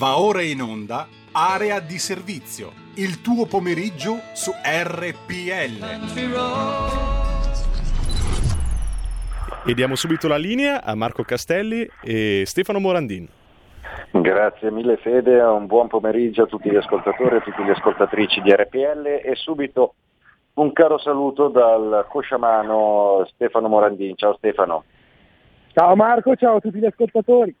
Va ora in onda Area di servizio, il tuo pomeriggio su RPL. E diamo subito la linea a Marco Castelli e Stefano Morandin. Grazie mille Fede, un buon pomeriggio a tutti gli ascoltatori e a tutte le ascoltatrici di RPL e subito un caro saluto dal cosciamano Stefano Morandin. Ciao Stefano. Ciao Marco, ciao a tutti gli ascoltatori.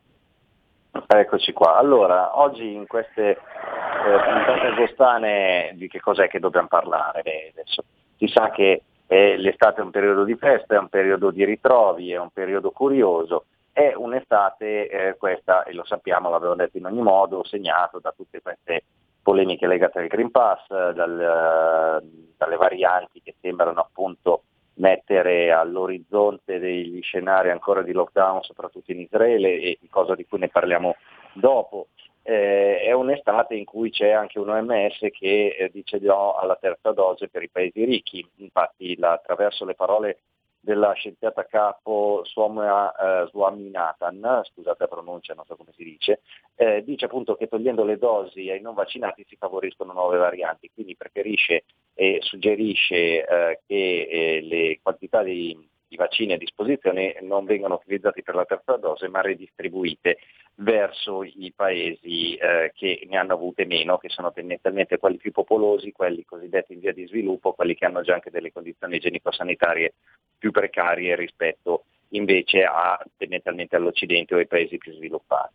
Eccoci qua. Allora, oggi in queste eh, puntate agostane di che cos'è che dobbiamo parlare? Adesso si sa che eh, l'estate è un periodo di festa, è un periodo di ritrovi, è un periodo curioso, è un'estate eh, questa, e lo sappiamo, l'abbiamo detto in ogni modo, segnato da tutte queste polemiche legate al Green Pass, dal, dalle varianti che sembrano appunto mettere all'orizzonte degli scenari ancora di lockdown, soprattutto in Israele, e cosa di cui ne parliamo dopo. Eh, è un'estate in cui c'è anche un OMS che eh, dice no alla terza dose per i paesi ricchi, infatti la, attraverso le parole della scienziata capo Swamia eh, scusate la pronuncia, non so come si dice, eh, dice appunto che togliendo le dosi ai non vaccinati si favoriscono nuove varianti, quindi preferisce e suggerisce eh, che eh, le quantità di, di, vaccini a disposizione non vengano utilizzati per la terza dose ma redistribuite verso i paesi eh, che ne hanno avute meno, che sono tendenzialmente quelli più popolosi, quelli cosiddetti in via di sviluppo, quelli che hanno già anche delle condizioni igienico-sanitarie più precarie rispetto invece a, tendenzialmente all'Occidente o ai paesi più sviluppati.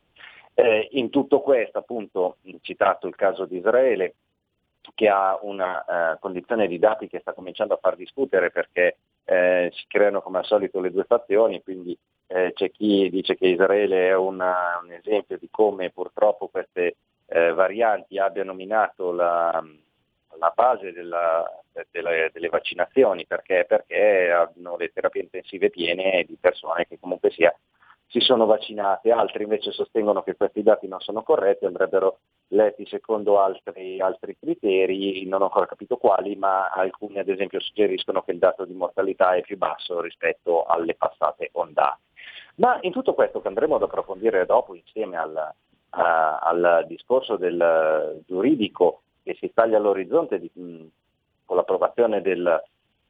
Eh, in tutto questo, appunto, citato il caso di Israele, che ha una uh, condizione di dati che sta cominciando a far discutere perché eh, si creano come al solito le due fazioni, quindi eh, c'è chi dice che Israele è una, un esempio di come purtroppo queste eh, varianti abbiano minato la, la base della, delle, delle, vaccinazioni perché, perché hanno le terapie intensive piene di persone che comunque sia si sono vaccinate, altri invece sostengono che questi dati non sono corretti, andrebbero letti secondo altri, altri, criteri, non ho ancora capito quali, ma alcuni ad esempio suggeriscono che il dato di mortalità è più basso rispetto alle passate ondate. Ma in tutto questo che andremo ad approfondire dopo insieme al, a, al discorso del giuridico che si taglia all'orizzonte di, mh, con l'approvazione del,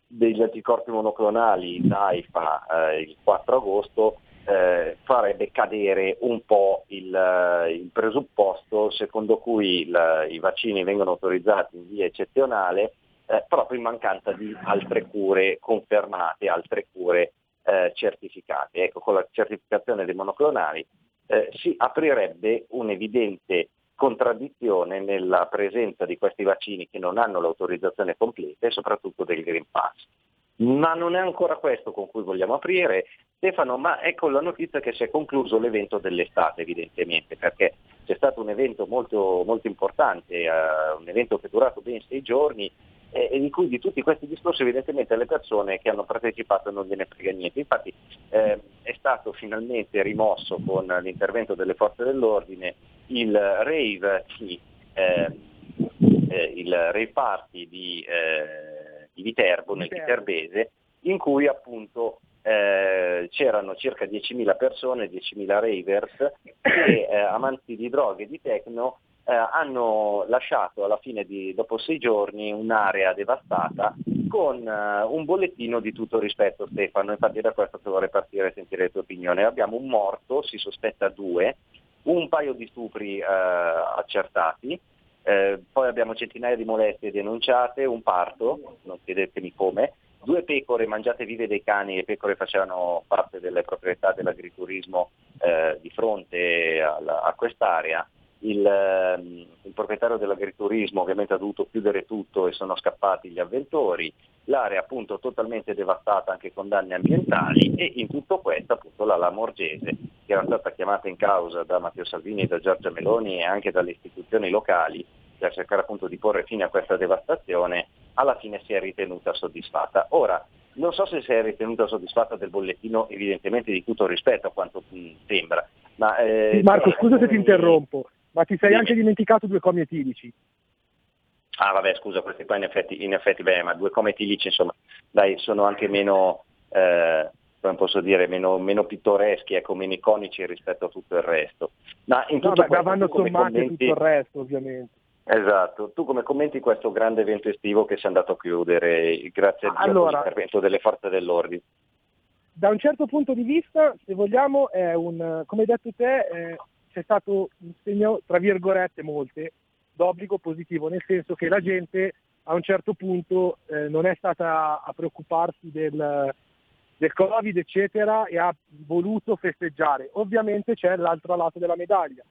degli anticorpi monoclonali DAIFA eh, il 4 agosto, eh, farebbe cadere un po' il, eh, il presupposto secondo cui il, i vaccini vengono autorizzati in via eccezionale eh, proprio in mancanza di altre cure confermate, altre cure eh, certificate. Ecco, con la certificazione dei monoclonali eh, si aprirebbe un'evidente contraddizione nella presenza di questi vaccini che non hanno l'autorizzazione completa e soprattutto del Green Pass. Ma non è ancora questo con cui vogliamo aprire, Stefano, ma ecco la notizia che si è concluso l'evento dell'estate evidentemente, perché c'è stato un evento molto, molto importante, eh, un evento che è durato ben sei giorni eh, e di cui di tutti questi discorsi evidentemente le persone che hanno partecipato non gliene frega niente. Infatti eh, è stato finalmente rimosso con l'intervento delle forze dell'ordine il rave, sì, eh, eh, il rave party di eh, di Viterbo, nel Viterbese, in cui appunto eh, c'erano circa 10.000 persone, 10.000 ravers, che eh, amanti di droghe e di techno eh, hanno lasciato alla fine di, dopo sei giorni un'area devastata con eh, un bollettino di tutto rispetto Stefano, infatti da questo che vorrei partire e sentire le tue opinioni. Abbiamo un morto, si sospetta due, un paio di stupri eh, accertati, eh, poi abbiamo centinaia di molestie denunciate, un parto, non chiedetemi come, due pecore mangiate vive dai cani, le pecore facevano parte delle proprietà dell'agriturismo eh, di fronte alla, a quest'area, il, ehm, il, proprietario dell'agriturismo ovviamente ha dovuto chiudere tutto e sono scappati gli avventori, l'area appunto totalmente devastata anche con danni ambientali e in tutto questo appunto la Lamorgese che era stata chiamata in causa da Matteo Salvini, da Giorgia Meloni e anche dalle istituzioni locali per cercare appunto di porre fine a questa devastazione, alla fine si è ritenuta soddisfatta. Ora, non so se si è ritenuta soddisfatta del bollettino, evidentemente di tutto rispetto a quanto mh, sembra. Ma, eh, Marco, scusa se ti interrompo, ma ti sei anche dimenticato due comi etilici. Ah vabbè scusa, questi qua in effetti, in effetti beh, ma due comi etilici insomma, dai, sono anche meno, eh, come posso dire, meno, meno pittoreschi, ecco, meno iconici rispetto a tutto il resto. Ma in, tutto no, questo, vanno sommate commenti- tutto il resto, ovviamente. Esatto, tu come commenti questo grande evento estivo che si è andato a chiudere grazie Allora- all'intervento delle forze dell'ordine? Da un certo punto di vista, se vogliamo, è un, come hai detto te, eh, c'è stato un segno, tra virgolette, molte, d'obbligo positivo, nel senso che la gente a un certo punto eh, non è stata a preoccuparsi del, del Covid, eccetera, e ha voluto festeggiare. Ovviamente c'è l'altro lato della medaglia.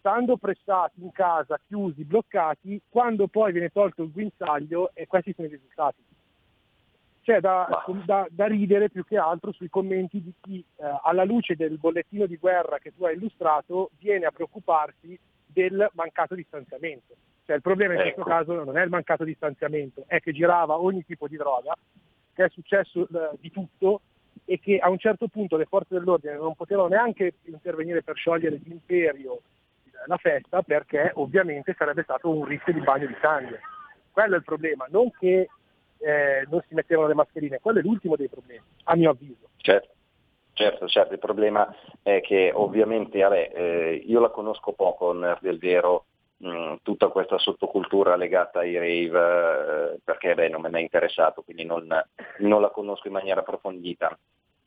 Stando prestati in casa, chiusi, bloccati, quando poi viene tolto il guinzaglio, e questi sono i risultati. C'è da, Ma- da- da ridere più che altro sui commenti di chi, eh, alla luce del bollettino di guerra che tu hai illustrato, viene a preoccuparsi del mancato distanziamento. Cioè il problema in questo Ecco. caso non è il mancato distanziamento, è che girava ogni tipo di droga, che è successo eh, di tutto e che a un certo punto le forze dell'ordine non potevano neanche intervenire per sciogliere l'imperio, eh, la festa, perché ovviamente sarebbe stato un rischio di bagno di sangue. Quello è il problema, non che eh, non si mettevano le mascherine, quello è l'ultimo dei problemi, a mio avviso. Certo, certo, certo. il problema è che ovviamente vabbè, eh, io la conosco poco del vero mh, tutta questa sottocultura legata ai rave eh, perché beh, non ne è interessato, quindi non, non la conosco in maniera approfondita.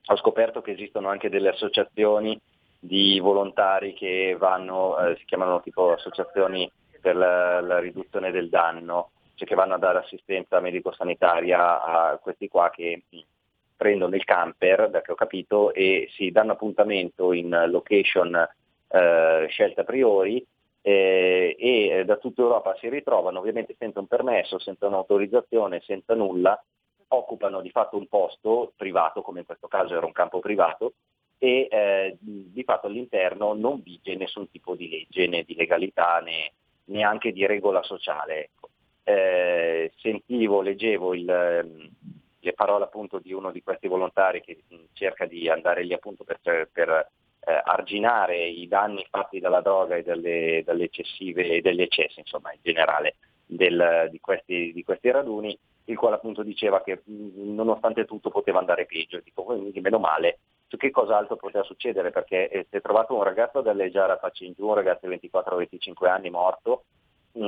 Ho scoperto che esistono anche delle associazioni di volontari che vanno, eh, si chiamano tipo associazioni per la, la riduzione del danno, cioè che vanno a dare assistenza medico-sanitaria a questi qua che prendono il camper, da che ho capito, e si danno appuntamento in location eh, scelta a priori eh, e eh, da tutta Europa si ritrovano ovviamente senza un permesso, senza un'autorizzazione, senza nulla, occupano di fatto un posto privato, come in questo caso era un campo privato, e eh, di fatto all'interno non vige nessun tipo di legge né di legalità né neanche di regola sociale. Eh, sentivo, leggevo il, ehm, le parole appunto di uno di questi volontari che cerca di andare lì appunto per, per eh, arginare i danni fatti dalla droga e dalle, dalle degli eccessi insomma in generale del- di, questi, di questi raduni, il quale appunto diceva che nonostante tutto poteva andare peggio, dico quindi meno male, su che cos'altro poteva succedere? Perché eh, si è trovato un ragazzo a galleggiare a faccia in giù, un ragazzo di 24-25 anni morto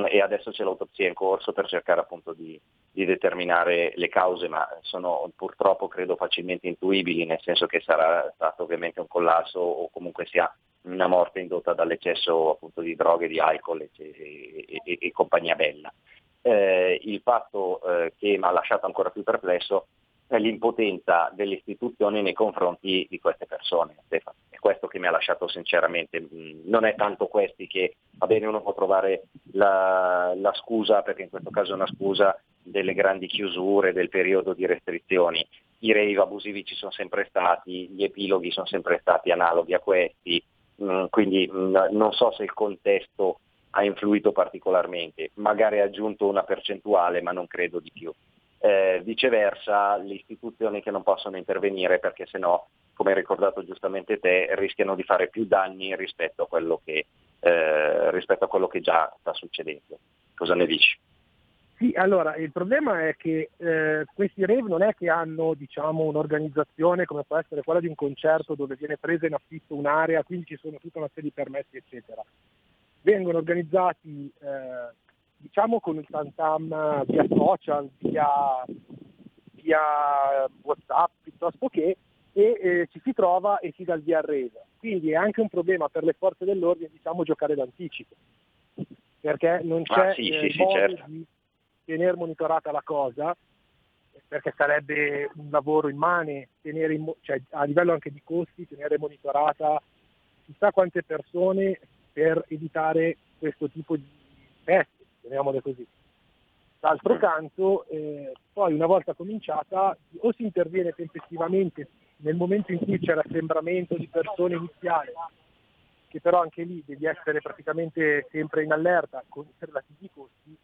e adesso c'è l'autopsia in corso per cercare appunto di, di determinare le cause, ma sono purtroppo credo facilmente intuibili, nel senso che sarà stato ovviamente un collasso o comunque sia una morte indotta dall'eccesso appunto di droghe, di alcol e, e- e- e compagnia bella. Eh, il fatto eh, che mi ha lasciato ancora più perplesso l'impotenza delle istituzioni nei confronti di queste persone. È questo che mi ha lasciato sinceramente. mh, Non è tanto questi che, va bene, uno può trovare la, la scusa, perché in questo caso è una scusa delle grandi chiusure, del periodo di restrizioni. I rave abusivi ci sono sempre stati, gli epiloghi sono sempre stati analoghi a questi, mh, quindi mh, non so se il contesto ha influito particolarmente, magari ha aggiunto una percentuale, ma non credo di più. Eh, viceversa, le istituzioni che non possono intervenire perché sennò, come hai ricordato giustamente te, rischiano di fare più danni rispetto a quello che, eh, rispetto a quello che già sta succedendo. Cosa ne dici? Sì, allora il problema è che eh, questi rave non è che hanno diciamo, un'organizzazione come può essere quella di un concerto dove viene presa in affitto un'area, quindi ci sono tutta una serie di permessi, eccetera. Vengono organizzati eh, diciamo con il tantam via social, via, via Whatsapp piuttosto che e eh, ci si trova e si dà il via rave. Quindi è anche un problema per le forze dell'ordine diciamo, giocare d'anticipo, perché non c'è Ah, sì, eh, sì, sì, modo certo. di tenere monitorata la cosa, perché sarebbe un lavoro immane tenere cioè, a livello anche di costi, tenere monitorata chissà quante persone per evitare questo tipo di feste, chiamiamole così. D'altro Mm. canto, eh, poi una volta cominciata, o si interviene tempestivamente nel momento in cui c'è l'assembramento di persone iniziale, che però anche lì devi essere praticamente sempre in allerta con i relativi costi,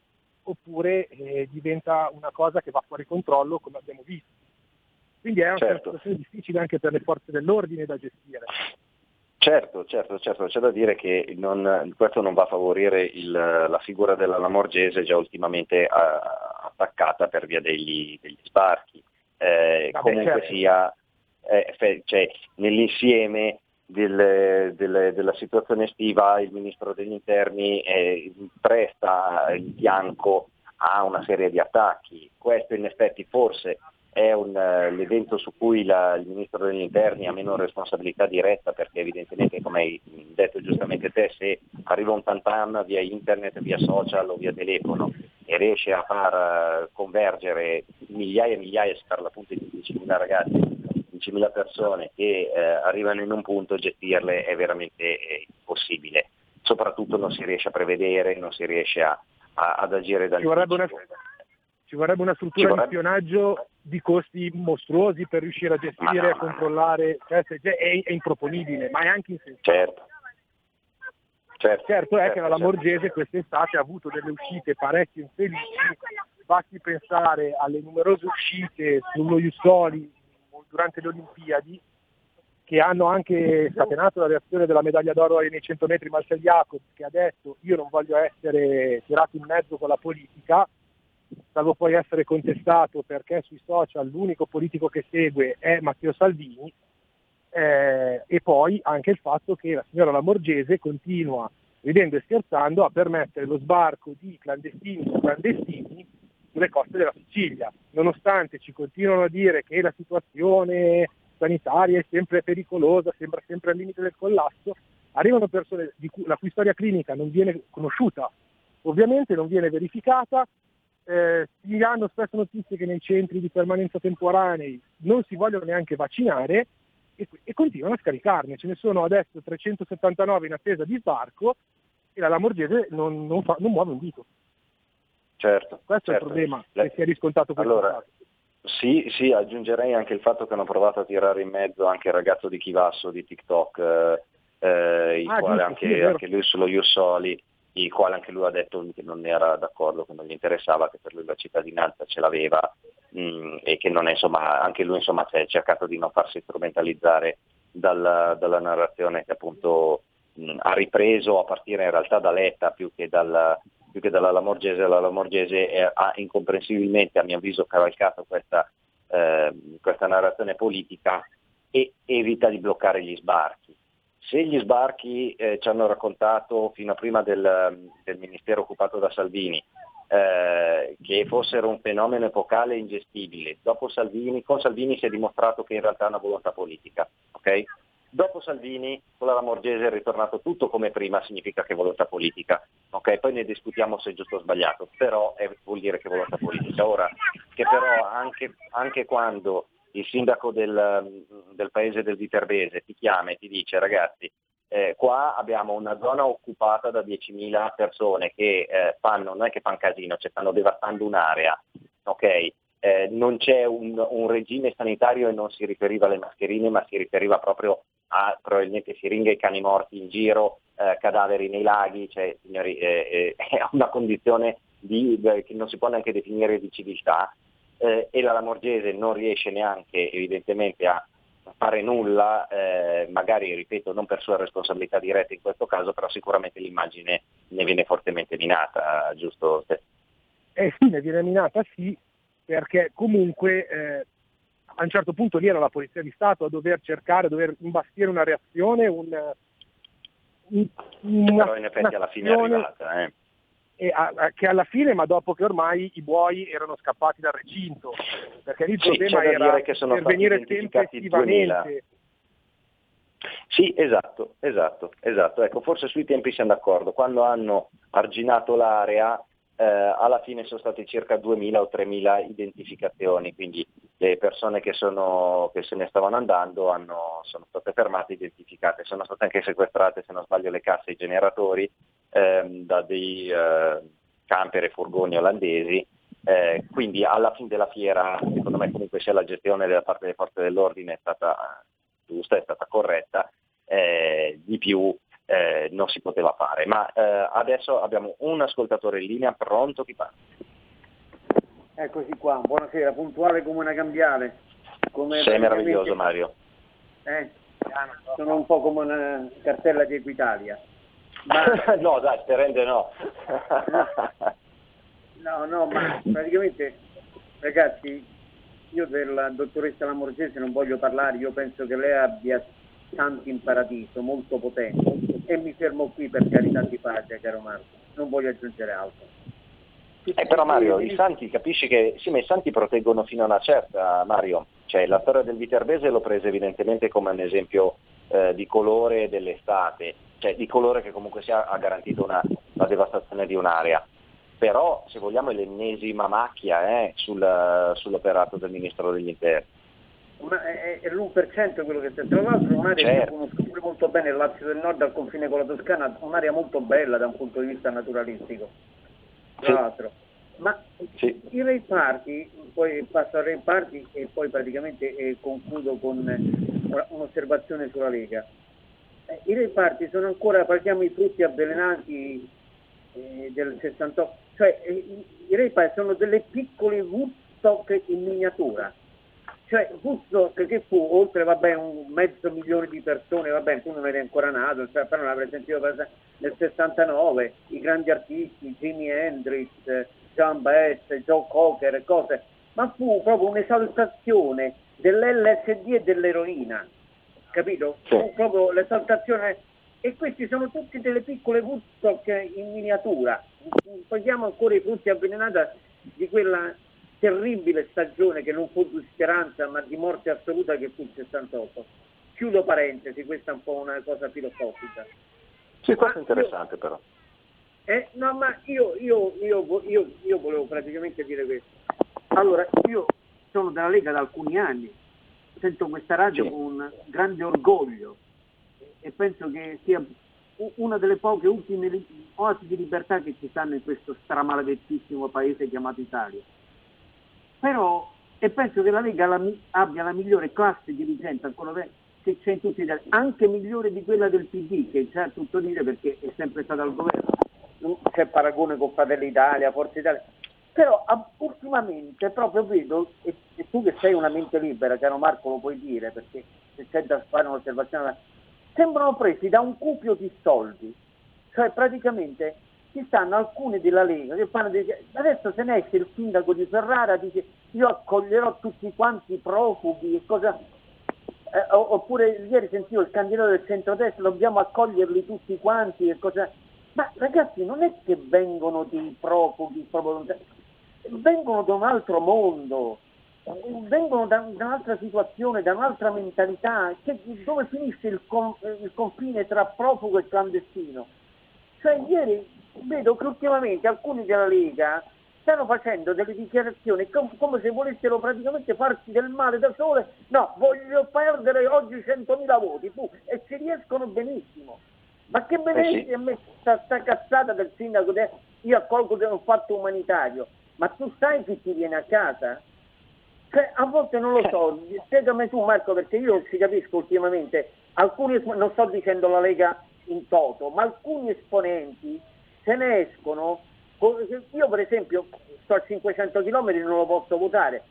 oppure eh, diventa una cosa che va fuori controllo come abbiamo visto. Quindi è anche Certo. una situazione difficile anche per le forze dell'ordine da gestire. Certo, certo, certo, c'è da dire che non- questo non va a favorire il- la figura della Lamorgese già ultimamente eh, attaccata per via degli, degli sbarchi. Eh, Vabbè, comunque certo. sia, eh, cioè, nell'insieme del, del, della situazione estiva il Ministro degli Interni eh, presta il fianco a una serie di attacchi. Questo in effetti forse è un, uh, l'evento su cui la, il Ministro degli Interni ha meno responsabilità diretta perché evidentemente, come hai detto giustamente te, se arriva un tantam via internet, via social o via telefono e riesce a far uh, convergere migliaia e migliaia, si parla appunto di 10.000 ragazzi, 10.000 persone che uh, arrivano in un punto, gestirle è veramente eh, impossibile. Soprattutto non si riesce a prevedere, non si riesce a, a, ad agire da ci vorrebbe, una, ci vorrebbe una struttura vorrebbe... di spionaggio di costi mostruosi per riuscire a gestire, a controllare, cioè, è, è, improponibile, ma è anche insensato. Certo. Certo, certo, è certo, che la Lamorgese certo. quest'estate ha avuto delle uscite parecchio infelici, basti pensare alle numerose uscite sullo Jussoli durante le Olimpiadi che hanno anche scatenato la reazione della medaglia d'oro nei 100 metri Marcel Jacobs che ha detto io non voglio essere tirato in mezzo con la politica, salvo poi essere contestato perché sui social l'unico politico che segue è Matteo Salvini, eh, e poi anche il fatto che la signora Lamorgese continua, ridendo e scherzando, a permettere lo sbarco di clandestini o clandestini sulle coste della Sicilia, nonostante ci continuano a dire che la situazione sanitaria è sempre pericolosa, sembra sempre al limite del collasso, arrivano persone cui, la cui storia clinica non viene conosciuta, ovviamente non viene verificata, eh, si hanno spesso notizie che nei centri di permanenza temporanei non si vogliono neanche vaccinare e, e continuano a scaricarne. Ce ne sono adesso 379 in attesa di sbarco e la Lamorgese non, non, fa, non muove un dito. Certo, Questo certo. è il certo. problema Le... che si è riscontrato questo allora, Sì, sì, aggiungerei anche il fatto che hanno provato a tirare in mezzo anche il ragazzo di Chivasso di TikTok, eh, eh il ah, quale giusto, anche, sì, anche, lui sullo Jussoli il quale anche lui ha detto che non era d'accordo, che non gli interessava, che per lui la cittadinanza ce l'aveva mh, mm, e che non è, insomma, anche lui insomma, ha cercato di non farsi strumentalizzare dal, dalla narrazione che appunto mh, mm, ha ripreso a partire in realtà da Letta più che, dal, più che dalla Lamorgese. La Lamorgese ha incomprensibilmente a mio avviso cavalcato questa, eh, questa narrazione politica e evita di bloccare gli sbarchi se gli sbarchi eh, ci hanno raccontato fino a prima del, del Ministero occupato da Salvini eh, che fossero un fenomeno epocale ingestibile, Salvini, con Salvini si è dimostrato che in realtà è una volontà politica. Okay? Dopo Salvini, con la Lamorgese è ritornato tutto come prima, significa che è volontà politica. Okay? Poi ne discutiamo se è giusto o sbagliato, però è, vuol dire che è volontà politica. Ora, che però anche, anche quando il sindaco del, del paese del Viterbese ti chiama e ti dice ragazzi eh, qua abbiamo una zona occupata da 10.000 persone che eh, fanno, non è che fanno casino, cioè stanno devastando un'area, ok? Eh, non c'è un, un, regime sanitario e non si riferiva alle mascherine, ma si riferiva proprio a probabilmente siringhe e cani morti in giro, eh, cadaveri nei laghi, cioè signori, eh, eh, è una condizione di, che non si può neanche definire di civiltà eh, e la Lamorgese non riesce neanche evidentemente a fare nulla, eh, magari ripeto non per sua responsabilità diretta in questo caso, però sicuramente l'immagine ne viene fortemente minata, giusto? Eh sì, ne viene minata sì, perché comunque eh, a un certo punto lì era la Polizia di Stato a dover cercare, a dover imbastire una reazione, un, un, una, però in effetti alla fine è arrivata. Eh a, che alla fine, ma dopo che ormai i buoi erano scappati dal recinto, perché lì il sì, problema era che sono intervenire tempestivamente. Sì, esatto, esatto, esatto. Ecco, forse sui tempi siamo d'accordo. Quando hanno arginato l'area, eh, alla fine sono state circa 2.000 o 3.000 identificazioni, quindi le persone che, sono, che se ne stavano andando hanno, sono state fermate identificate. Sono state anche sequestrate, se non sbaglio, le casse e i generatori ehm, da dei eh, camper e furgoni olandesi. Eh, quindi alla fine della fiera, secondo me comunque sia la gestione da parte delle forze dell'ordine è stata giusta, è stata corretta, eh, di più eh, non si poteva fare. Ma eh, adesso abbiamo un ascoltatore in linea pronto, chi parla? Eccoci qua, buonasera, puntuale come una cambiale. Come Sei meraviglioso Mario. Eh? Sono un po' come una cartella di Equitalia. Ma... no, dai, te rende no. no, no, ma praticamente, ragazzi, io della dottoressa Lamorgese non voglio parlare, io penso che lei abbia santi in paradiso, molto potenti. E mi fermo qui per carità di pace, caro Marco, non voglio aggiungere altro. Eh, però Mario, i santi, capisci che sì, ma i santi proteggono fino a una certa, Mario. Cioè, la storia del Viterbese l'ho presa evidentemente come un esempio eh, di colore dell'estate, cioè di colore che comunque sia, ha garantito una, la devastazione di un'area. Però, se vogliamo, è l'ennesima macchia eh, sul, sull'operato del Ministro degli Interni. Ma è, è l'1% quello che c'è. Tra l'altro un'area certo. che conosco pure molto bene, il Lazio del Nord al confine con la Toscana, un'area molto bella da un punto di vista naturalistico tra l'altro. Ma sì. i Ray Party, poi passo al Ray Party e poi praticamente eh, concludo con un'osservazione sulla Lega. Eh, I Ray Party sono ancora, parliamo i frutti avvelenati eh, del 68, cioè eh, i Ray Party sono delle piccole Woodstock in miniatura. Cioè Woodstock che fu oltre vabbè, un mezzo milione di persone, vabbè tu non eri ancora nato, cioè, però non l'avrei sentito nel 69, i grandi artisti, Jimi Hendrix, John Bass, Joe Cocker, cose, ma fu proprio un'esaltazione dell'LSD e dell'eroina, capito? Fu proprio l'esaltazione e questi sono tutti delle piccole Woodstock in miniatura. Prendiamo ancora i frutti avvelenati di quella terribile stagione che non fu di speranza ma di morte assoluta che fu il 68. Chiudo parentesi, questa è un po' una cosa filosofica. Sì, questo è interessante io, però. Eh, no, ma io, io, io, io, volevo praticamente dire questo. Allora, io sono della Lega da alcuni anni, sento questa radio sì. con grande orgoglio e penso che sia una delle poche ultime oasi di libertà che ci stanno in questo stramaledettissimo paese chiamato Italia però e penso che la Lega la, abbia la migliore classe dirigente ancora che c'è in tutti i Italia, anche migliore di quella del PD, che c'è tutto dire perché è sempre stata al governo. Non c'è paragone con Fratelli Italia, Forza Italia. Però ultimamente proprio vedo, e, e, tu che sei una mente libera, caro Marco lo puoi dire, perché se c'è da fare un'osservazione, sembrano presi da un cupio di soldi. Cioè praticamente ci stanno alcuni della Lega che fanno dei... adesso se ne esce il sindaco di Ferrara dice io accoglierò tutti quanti i profughi cosa eh, oppure ieri sentivo il candidato del centrodestra dobbiamo accoglierli tutti quanti cosa ma ragazzi non è che vengono dei profughi proprio vengono da un altro mondo vengono da, da un'altra situazione, da un'altra mentalità, che, dove finisce il, con, il confine tra profugo e clandestino. Cioè ieri vedo che ultimamente alcuni della Lega stanno facendo delle dichiarazioni com- come se volessero praticamente farsi del male da sole. No, voglio perdere oggi 100.000 voti puh, e ci riescono benissimo. Ma che me ne eh sì. a me sta, sta cazzata del sindaco, de- io accolgo un fatto umanitario, ma tu sai chi ti viene a casa? Cioè, a volte non lo so, spiegami tu Marco perché io ci capisco ultimamente, alcuni, non sto dicendo la Lega in toto, ma alcuni esponenti se ne escono, io per esempio sto a 500 km e non lo posso votare,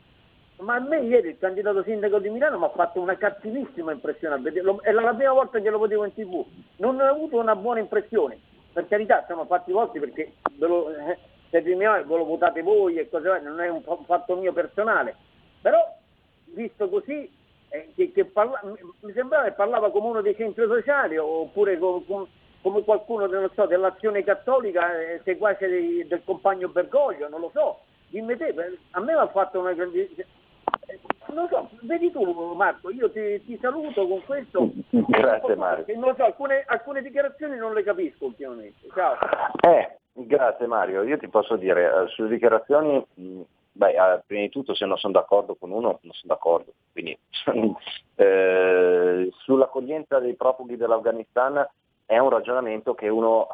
ma a me ieri il candidato sindaco di Milano mi ha fatto una cattivissima impressione è la prima volta che lo vedevo in tv, non ho avuto una buona impressione, per carità sono fatti vostri perché ve lo, eh, ve lo votate voi e cose non è un fatto mio personale, però visto così che, che parla, mi sembrava che parlava come uno dei centri sociali oppure con, con come qualcuno so, dell'azione cattolica eh, seguace dei, del compagno Bergoglio, non lo so. Dimmi te, a me mi ha fatto una grandissima... Eh, non so, vedi tu Marco, io ti, ti saluto con questo. Grazie Mario. Non so, alcune, alcune, dichiarazioni non le capisco ultimamente. Ciao. Eh, grazie Mario, io ti posso dire, eh, sulle dichiarazioni, beh, eh, prima di tutto se non sono d'accordo con uno, non sono d'accordo. Quindi eh, sull'accoglienza dei profughi dell'Afghanistan è un ragionamento che uno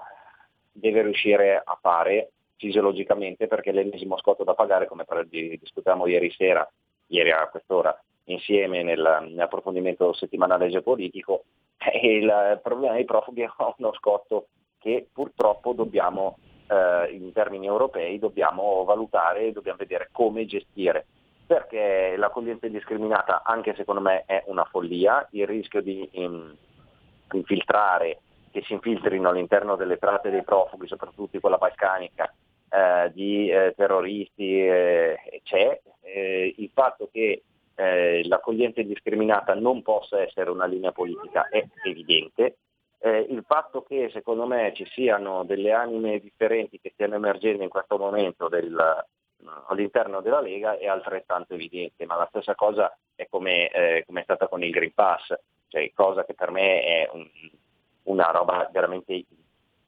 deve riuscire a fare fisiologicamente perché l'ennesimo scotto da pagare, come discutevamo ieri sera, ieri a quest'ora, insieme nel, nell'approfondimento settimanale geopolitico, il problema dei profughi è uno scotto che purtroppo dobbiamo, eh, in termini europei, dobbiamo valutare e dobbiamo vedere come gestire. Perché l'accoglienza indiscriminata, anche secondo me, è una follia, il rischio di in, infiltrare che si infiltrino all'interno delle tratte dei profughi, soprattutto quella balcanica, eh, di eh, terroristi eh, c'è, eh, il fatto che eh, l'accoglienza indiscriminata non possa essere una linea politica è evidente. Eh, il fatto che secondo me ci siano delle anime differenti che stiano emergendo in questo momento del, all'interno della Lega è altrettanto evidente, ma la stessa cosa è come, eh, come è stata con il Green Pass, cioè, cosa che per me è un, una roba veramente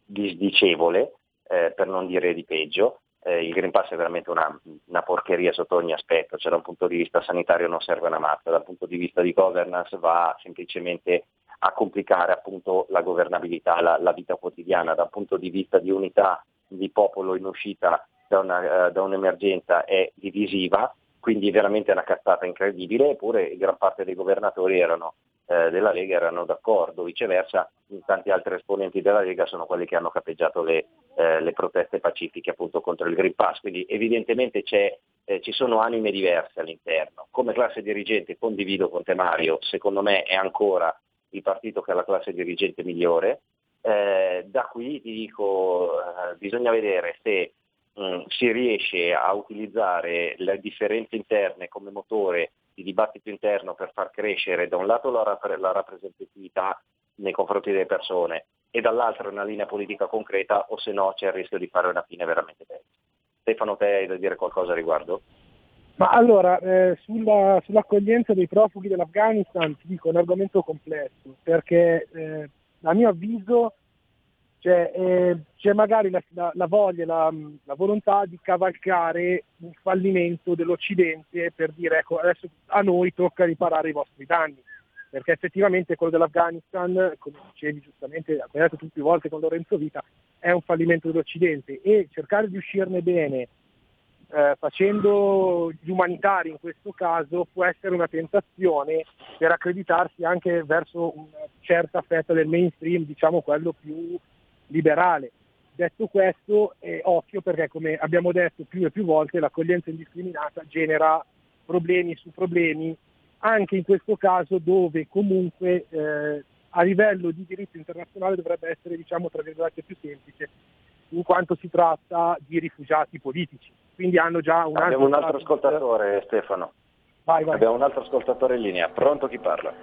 disdicevole, eh, per non dire di peggio. Eh, il Green Pass è veramente una, una, porcheria sotto ogni aspetto, cioè da un punto di vista sanitario non serve una mazza, dal punto di vista di governance va semplicemente a complicare appunto la governabilità, la, la vita quotidiana, dal punto di vista di unità di popolo in uscita da, una, uh, da un'emergenza è divisiva, quindi veramente una cazzata incredibile, eppure gran parte dei governatori erano eh, della Lega erano d'accordo, viceversa tanti altri esponenti della Lega sono quelli che hanno capeggiato le, eh, le proteste pacifiche appunto contro il Green Pass, quindi evidentemente eh, ci sono anime diverse all'interno. Come classe dirigente condivido con te Mario, secondo me è ancora il partito che ha la classe dirigente migliore, eh, da qui ti dico eh, bisogna vedere se mh, mm, si riesce a utilizzare le differenze interne come motore di dibattito interno per far crescere da un lato la, rap- la rappresentatività nei confronti delle persone e dall'altro una linea politica concreta o se no c'è il rischio di fare una fine veramente bella. Stefano, te hai da dire qualcosa a riguardo? Ma allora, eh, sulla, sull'accoglienza dei profughi dell'Afghanistan ti dico è un argomento complesso, perché eh, a mio avviso cioè, eh, c'è magari la, la, la voglia, la, la, volontà di cavalcare un fallimento dell'Occidente per dire ecco adesso a noi tocca riparare i vostri danni, perché effettivamente quello dell'Afghanistan, come dicevi giustamente, abbiamo detto tutte le volte con Lorenzo Vita, è un fallimento dell'Occidente. E cercare di uscirne bene eh, facendo gli umanitari in questo caso può essere una tentazione per accreditarsi anche verso una certa fetta del mainstream, diciamo quello più liberale. Detto questo, eh, occhio perché come abbiamo detto più e più volte l'accoglienza indiscriminata genera problemi su problemi, anche in questo caso dove comunque eh, a livello di diritto internazionale dovrebbe essere diciamo tra più semplice, in quanto si tratta di rifugiati politici. Quindi hanno già un Abbiamo un altro ascoltatore Stefano. Vai, vai. Abbiamo un altro ascoltatore in linea. Pronto chi parla?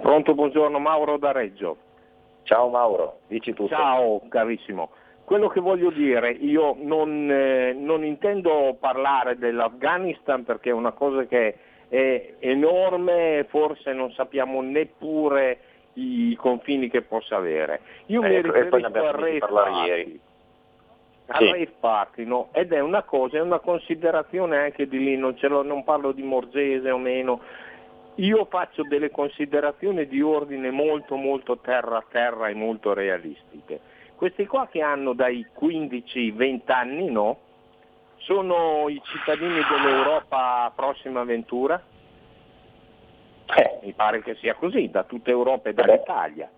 Pronto, buongiorno, Mauro da Reggio. Ciao Mauro, dici tutto. Ciao carissimo. Quello che voglio dire, io non, eh, non intendo parlare dell'Afghanistan perché è una cosa che è enorme, forse non sappiamo neppure i confini che possa avere. Io eh, mi riferisco al Re Party, al sì. Rave Party no? ed è una cosa, è una considerazione anche di lì, non, non parlo di Morgese o meno, io faccio delle considerazioni di ordine molto molto terra a terra e molto realistiche. Questi qua che hanno dai 15-20 anni, no? Sono i cittadini dell'Europa prossima avventura? Eh, mi pare che sia così, da tutta Europa e dall'Italia.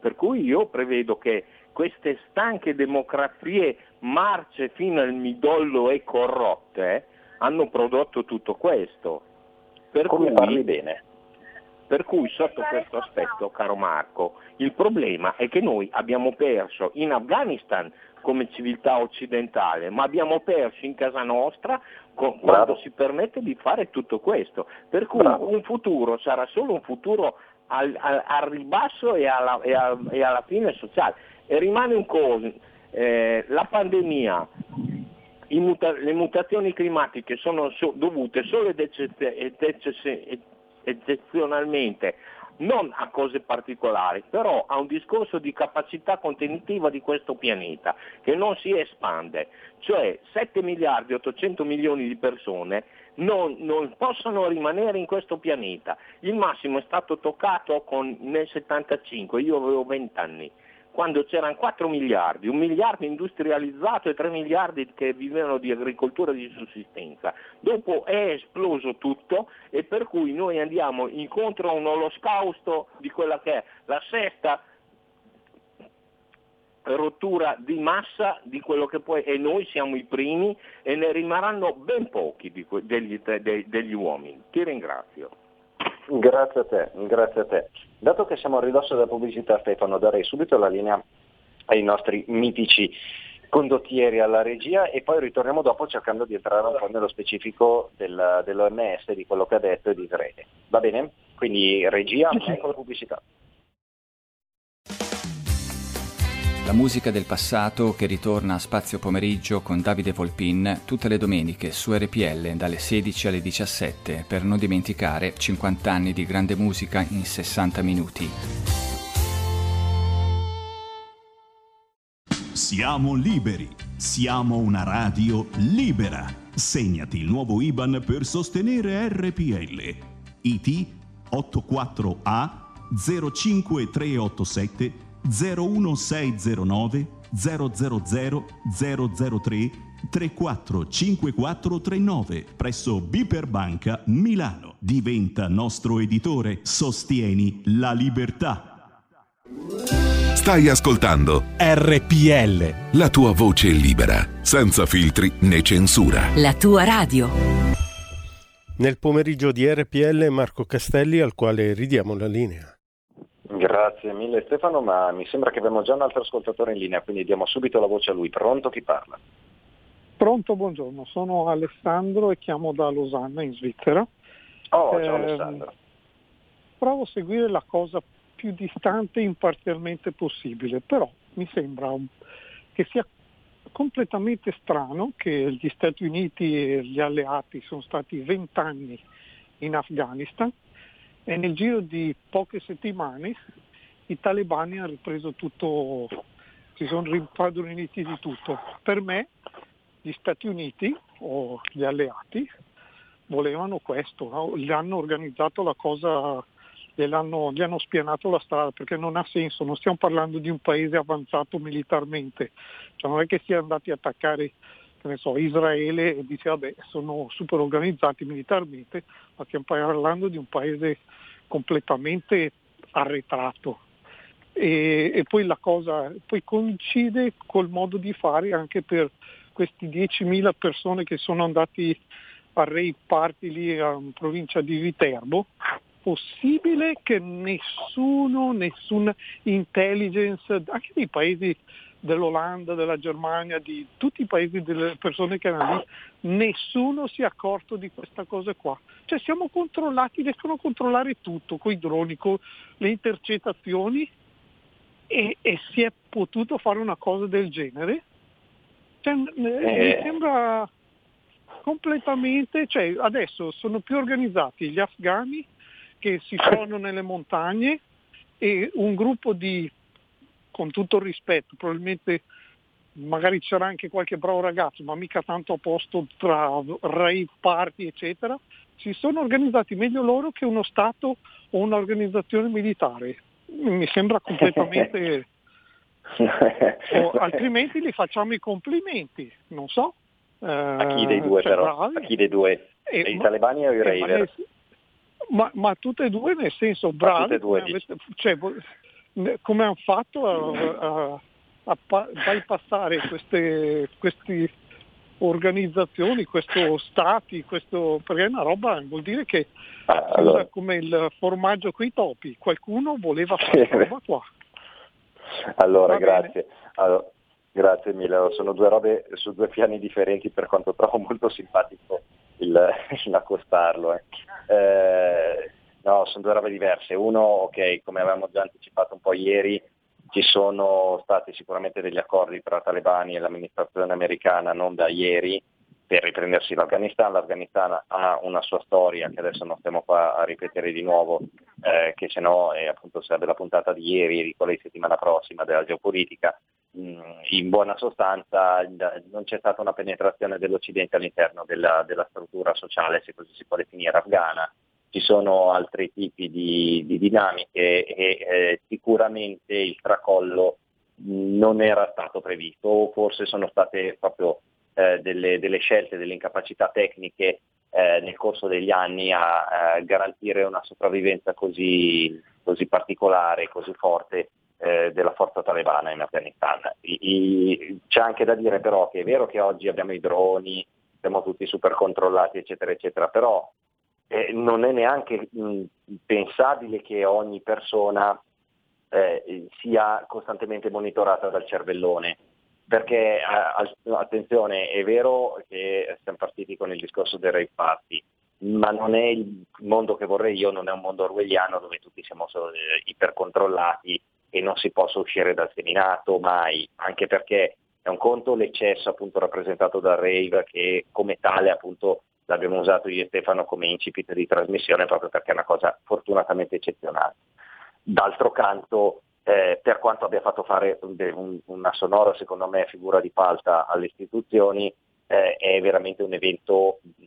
Per cui io prevedo che queste stanche democrazie marce fino al midollo e corrotte hanno prodotto tutto questo. Per Come cui, parli bene. Per cui sotto questo aspetto, caro Marco, il problema è che noi abbiamo perso in Afghanistan come civiltà occidentale, ma abbiamo perso in casa nostra con, quando si permette di fare tutto questo. Per cui Bravo. un futuro sarà solo un futuro al, al, al ribasso e alla, e, a, e alla, fine sociale. E rimane un coso, eh, la pandemia, muta- le mutazioni climatiche sono so- dovute solo ed, eccez- ed ecce- eccezionalmente non a cose particolari, però a un discorso di capacità contenitiva di questo pianeta che non si espande, cioè 7 miliardi e 800 milioni di persone non, non, possono rimanere in questo pianeta. Il massimo è stato toccato con, nel 75, io avevo 20 anni quando c'erano 4 miliardi, un miliardo industrializzato e 3 miliardi che vivevano di agricoltura di sussistenza. Dopo è esploso tutto e per cui noi andiamo incontro a un oloscausto di quella che è la sesta rottura di massa di quello che poi e noi siamo i primi e ne rimarranno ben pochi que- degli, de- degli uomini. Ti ringrazio. Grazie a te, grazie a te. Dato che siamo a ridosso della pubblicità Stefano, darei subito la linea ai nostri mitici condottieri alla regia e poi ritorniamo dopo cercando di entrare un po' nello specifico del, dell'OMS, di quello che ha detto e di Israele. Va bene? Quindi regia, ecco la pubblicità. La musica del passato che ritorna a Spazio Pomeriggio con Davide Volpin tutte le domeniche su RPL dalle 16 alle 17 per non dimenticare 50 anni di grande musica in 60 minuti. Siamo liberi, siamo una radio libera. Segnati il nuovo IBAN per sostenere RPL. IT 84A 05387 01609 000 003 345439 presso Biper Banca Milano. Diventa nostro editore. Sostieni la libertà. Stai ascoltando RPL. La tua voce libera, senza filtri né censura. La tua radio. Nel pomeriggio di RPL Marco Castelli al quale ridiamo la linea. Grazie mille Stefano, ma mi sembra che abbiamo già un altro ascoltatore in linea, quindi diamo subito la voce a lui. Pronto chi parla? Pronto, buongiorno, sono Alessandro e chiamo da Losanna in Svizzera. Oh, ciao eh, Alessandro. Provo a seguire la cosa più distante imparzialmente possibile, però mi sembra che sia completamente strano che gli Stati Uniti e gli alleati sono stati vent'anni in Afghanistan e nel giro di poche settimane i talebani hanno ripreso tutto, si sono rimpadroniti di tutto. Per me gli Stati Uniti o gli alleati volevano questo, no? gli hanno organizzato la cosa, gli hanno, gli hanno spianato la strada perché non ha senso, non stiamo parlando di un paese avanzato militarmente, cioè non è che siano andati a attaccare che ne so, Israele e dice vabbè sono super organizzati militarmente, ma stiamo parlando di un paese completamente arretrato. E, e poi la cosa poi coincide col modo di fare anche per questi 10.000 persone che sono andati a Rei Party lì in provincia di Viterbo, possibile che nessuno, nessuna intelligence, anche dei paesi dell'Olanda, della Germania, di tutti i paesi delle persone che erano lì, nessuno si è accorto di questa cosa qua. Cioè siamo controllati, riescono a controllare tutto, con i droni, con le intercettazioni e, e si è potuto fare una cosa del genere. Cioè, eh. Mi sembra completamente, cioè adesso sono più organizzati gli afghani che si trovano nelle montagne e un gruppo di con tutto il rispetto, probabilmente magari c'era anche qualche bravo ragazzo, ma mica tanto a posto tra rave party, eccetera, si sono organizzati meglio loro che uno Stato o un'organizzazione militare. Mi sembra completamente... o, altrimenti li facciamo i complimenti, non so. Eh, a chi dei due cioè, però? Bravi. A chi dei due? Eh, I ma, talebani o i eh, raver? Ma, ma, tutte e due nel senso bravi, due, avete, cioè, come hanno fatto a, a, a bypassare queste, queste organizzazioni, questi stati, questo, perché è una roba, vuol dire che ah, allora. come il formaggio coi topi, qualcuno voleva fare questa roba qua. Allora, grazie. Allora, grazie mille, sono due robe su due piani differenti per quanto trovo molto simpatico il, l'accostarlo. Eh. Eh, No, sono due robe diverse. Uno, ok, come avevamo già anticipato un po' ieri, ci sono stati sicuramente degli accordi tra talebani e l'amministrazione americana non da ieri per riprendersi l'Afghanistan. L'Afghanistan ha una sua storia che adesso non stiamo qua a ripetere di nuovo, eh, che se no eh, appunto sarebbe la puntata di ieri, di quella di settimana prossima della geopolitica. Mm, in buona sostanza non c'è stata una penetrazione dell'Occidente all'interno della, della struttura sociale, se così si può definire, afghana ci sono altri tipi di, di dinamiche e eh, sicuramente il tracollo non era stato previsto o forse sono state proprio eh, delle, delle, scelte, delle incapacità tecniche eh, nel corso degli anni a, a garantire una sopravvivenza così, così particolare, così forte eh, della forza talebana in Afghanistan. I, i, c'è anche da dire però che è vero che oggi abbiamo i droni, siamo tutti super controllati eccetera eccetera, però eh, non è neanche mh, pensabile che ogni persona eh, sia costantemente monitorata dal cervellone. perché attenzione, è vero che siamo partiti con il discorso dei rave party, ma non è il mondo che vorrei io, non è un mondo orwelliano dove tutti siamo eh, ipercontrollati e non si possa uscire dal seminato mai, anche perché è un conto l'eccesso appunto rappresentato dal rave che come tale appunto l'abbiamo usato io e Stefano come incipit di trasmissione proprio perché è una cosa fortunatamente eccezionale. D'altro canto eh, per quanto abbia fatto fare un, una sonora, secondo me, figura di palta alle istituzioni, eh, è veramente un evento mh,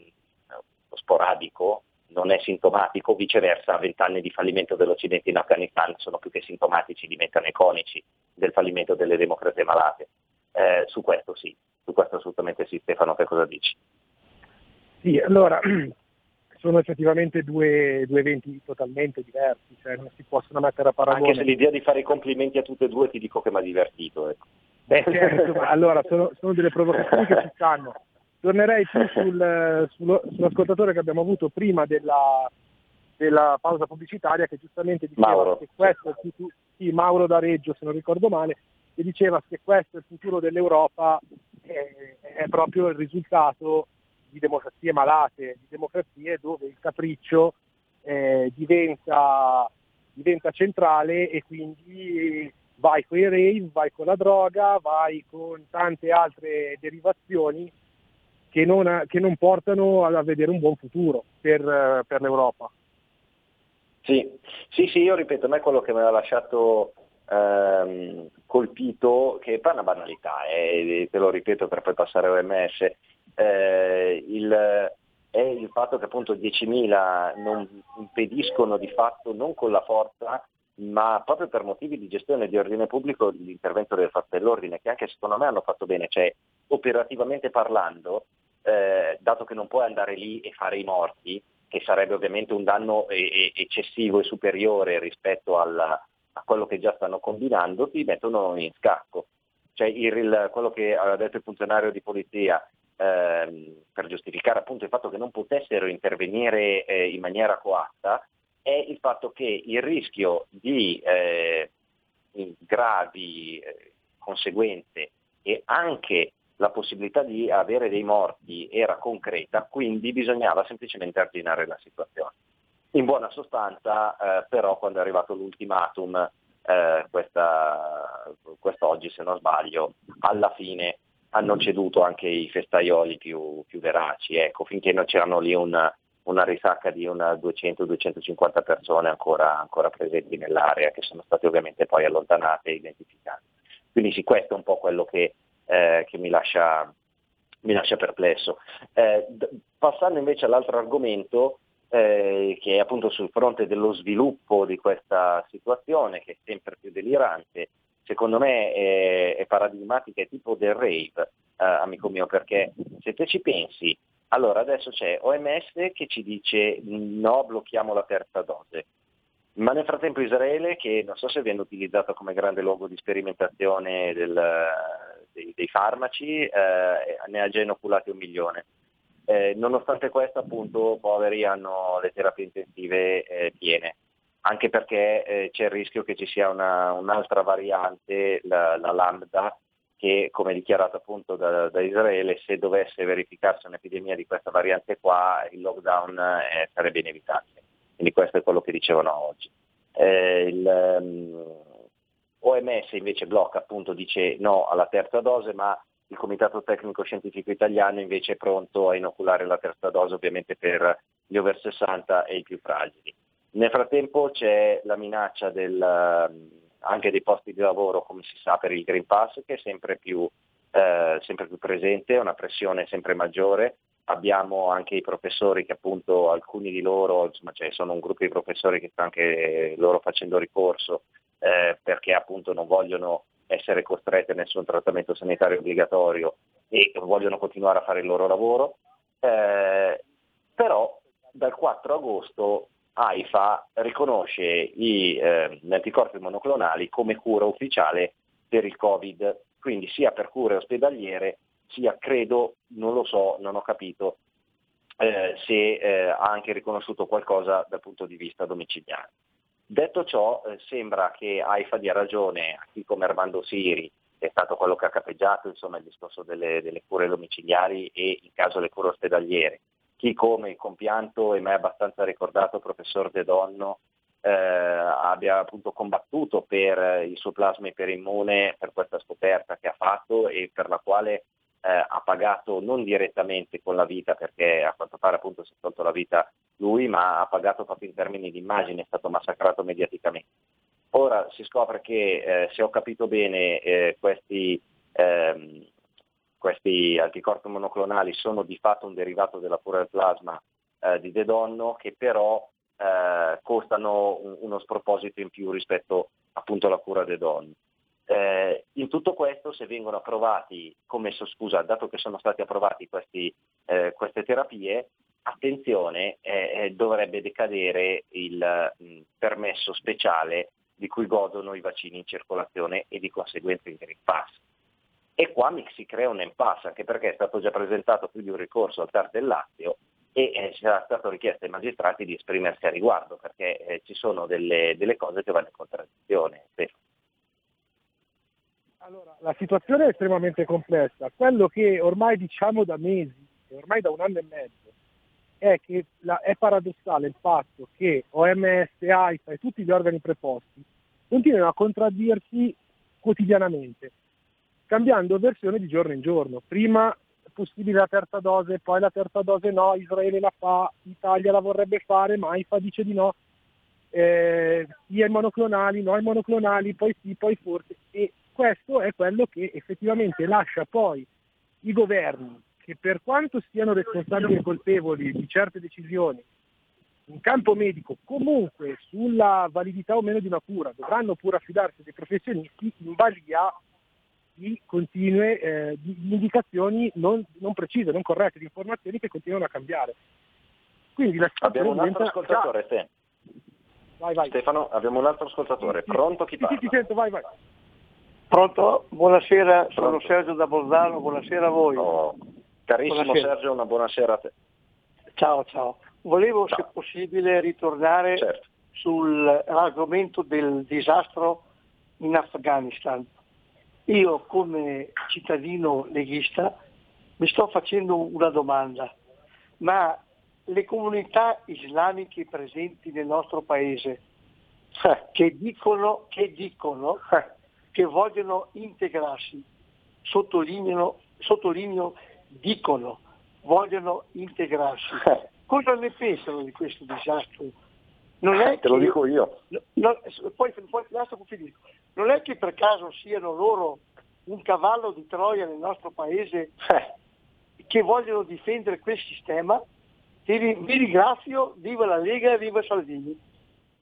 sporadico, non è sintomatico, viceversa vent'anni di fallimento dell'Occidente in Afghanistan sono più che sintomatici, diventano iconici del fallimento delle democrazie malate. Eh, su questo sì, su questo assolutamente sì. Stefano, che cosa dici? Sì, allora sono effettivamente due, due, eventi totalmente diversi, cioè non si possono mettere a paragone. Anche se l'idea di fare i complimenti a tutte e due ti dico che mi ha divertito. Ecco. Beh, certo, ma allora sono, sono, delle provocazioni che ci stanno. Tornerei più sul, sullo, sull'ascoltatore che abbiamo avuto prima della, della pausa pubblicitaria che giustamente diceva Mauro. che questo è il futuro, sì, Mauro da Reggio se non ricordo male, che diceva che questo è il futuro dell'Europa, è, è proprio il risultato di democrazie malate, di democrazie dove il capriccio eh, diventa, diventa, centrale e quindi vai con i rave, vai con la droga, vai con tante altre derivazioni che non, che non portano a vedere un buon futuro per, per l'Europa. Sì. sì, sì, io ripeto, a me quello che mi ha lasciato ehm, colpito, che è una banalità, eh, te lo ripeto per poi passare all'OMS, eh, il, è il fatto che appunto 10.000 non impediscono di fatto non con la forza ma proprio per motivi di gestione di ordine pubblico l'intervento delle forze dell'ordine che anche secondo me hanno fatto bene, cioè operativamente parlando, eh, dato che non puoi andare lì e fare i morti, che sarebbe ovviamente un danno e- e eccessivo e superiore rispetto alla, a quello che già stanno combinando, ti mettono in scacco. Cioè il, quello che aveva detto il funzionario di polizia, ehm, per giustificare appunto il fatto che non potessero intervenire eh, in maniera coatta è il fatto che il rischio di eh, gravi eh, conseguenze e anche la possibilità di avere dei morti era concreta, quindi bisognava semplicemente arginare la situazione. In buona sostanza, eh, però, quando è arrivato l'ultimatum, eh, questa, quest'oggi se non sbaglio, alla fine hanno ceduto anche i festaioli più, più veraci, ecco, finché non c'erano lì una, una risacca di una 200-250 persone ancora, ancora, presenti nell'area, che sono state ovviamente poi allontanate e identificate. Quindi sì, questo è un po' quello che, eh, che mi, lascia, mi, lascia, perplesso. Eh, d- passando invece all'altro argomento, eh, che è appunto sul fronte dello sviluppo di questa situazione, che è sempre più delirante, secondo me è, è paradigmatica, è tipo del rave, eh, amico mio, perché se te ci pensi, allora adesso c'è OMS che ci dice no, blocchiamo la terza dose, ma nel frattempo Israele, che non so se viene utilizzato come grande luogo di sperimentazione del, dei, dei, farmaci, eh, ne ha già inoculati un milione. Eh, nonostante questo, appunto, poveri hanno le terapie intensive eh, piene anche perché eh, c'è il rischio che ci sia una, un'altra variante, la, la, lambda, che come dichiarato appunto da, da, Israele, se dovesse verificarsi un'epidemia di questa variante qua, il lockdown eh, sarebbe inevitabile. Quindi questo è quello che dicevano oggi. Eh, il, um, ehm, OMS invece blocca appunto, dice no alla terza dose, ma il Comitato Tecnico Scientifico Italiano invece è pronto a inoculare la terza dose ovviamente per gli over 60 e i più fragili. Nel frattempo c'è la minaccia del, ehm, anche dei posti di lavoro, come si sa, per il Green Pass che è sempre più, eh, sempre più presente, una pressione sempre maggiore. Abbiamo anche i professori che appunto alcuni di loro, insomma cioè sono un gruppo di professori che stanno anche loro facendo ricorso eh, perché appunto non vogliono essere costretti a nessun trattamento sanitario obbligatorio e vogliono continuare a fare il loro lavoro. Eh, però dal 4 agosto AIFA riconosce i, eh, gli anticorpi monoclonali come cura ufficiale per il Covid, quindi sia per cure ospedaliere, sia credo, non lo so, non ho capito, eh, se eh, ha anche riconosciuto qualcosa dal punto di vista domiciliare. Detto ciò, eh, sembra che AIFA dia ragione a chi come Armando Siri è stato quello che ha capeggiato insomma, il discorso delle, delle, cure domiciliari e in caso le cure ospedaliere. Chi come il compianto e mai abbastanza ricordato professor De Donno eh, abbia appunto combattuto per il suo plasma iperimmune, per questa scoperta che ha fatto e per la quale eh, ha pagato non direttamente con la vita, perché a quanto pare appunto si è tolto la vita lui, ma ha pagato proprio in termini di immagine, è stato massacrato mediaticamente. Ora si scopre che, eh, se ho capito bene, eh, questi, ehm, questi, anticorpi monoclonali sono di fatto un derivato della cura del plasma eh, di De Donno, che però eh, costano un, uno sproposito in più rispetto appunto alla cura De Donno. Eh, in tutto questo, se vengono approvati, come scusa, dato che sono stati approvati questi, eh, queste terapie, attenzione, eh, dovrebbe decadere il mh, permesso speciale di cui godono i vaccini in circolazione e di conseguenza il Green Pass. E qua si crea un impasse, anche perché è stato già presentato più di un ricorso al TAR del Lazio e eh, sarà stato richiesto ai magistrati di esprimersi a riguardo, perché eh, ci sono delle, delle, cose che vanno in contraddizione. Allora, la situazione è estremamente complessa. Quello che ormai diciamo da mesi, ormai da un anno e mezzo, è che la, è paradossale il fatto che OMS, AIFA e tutti gli organi preposti continuino a contraddirsi quotidianamente, cambiando versione di giorno in giorno. Prima possibile la terza dose, poi la terza dose no, Israele la fa, Italia la vorrebbe fare, ma AIFA dice di no. Eh, sì ai monoclonali, no ai monoclonali, poi sì, poi forse. E questo è quello che effettivamente lascia poi i governi che per quanto siano responsabili e colpevoli di certe decisioni in campo medico, comunque sulla validità o meno di una cura, dovranno pure affidarsi dei professionisti in balia di continue eh, di indicazioni non, non, precise, non corrette, di informazioni che continuano a cambiare. Quindi la abbiamo un altro ascoltatore, già... vai, vai. Stefano, abbiamo un altro ascoltatore. Sì, Pronto chi parla? Sì, ti sento, vai, vai. Pronto? Buonasera, Pronto. sono Sergio da Bolzano, buonasera a voi. Oh. Carissimo buonasera. Sergio, una buona sera a te. Ciao, ciao. Volevo, ciao. se possibile, ritornare certo. sull'argomento del disastro in Afghanistan. Io, come cittadino leghista, mi sto facendo una domanda, ma le comunità islamiche presenti nel nostro paese, eh, che dicono, che, dicono eh, che vogliono integrarsi, sottolineo, sottolineo dicono, vogliono integrarsi. Eh. Cosa ne pensano di questo disastro? Non è Te lo dico io. No, poi, poi non è che per caso siano loro un cavallo di Troia nel nostro paese eh. che vogliono difendere quel sistema? Vi, ringrazio, viva la Lega e viva Salvini.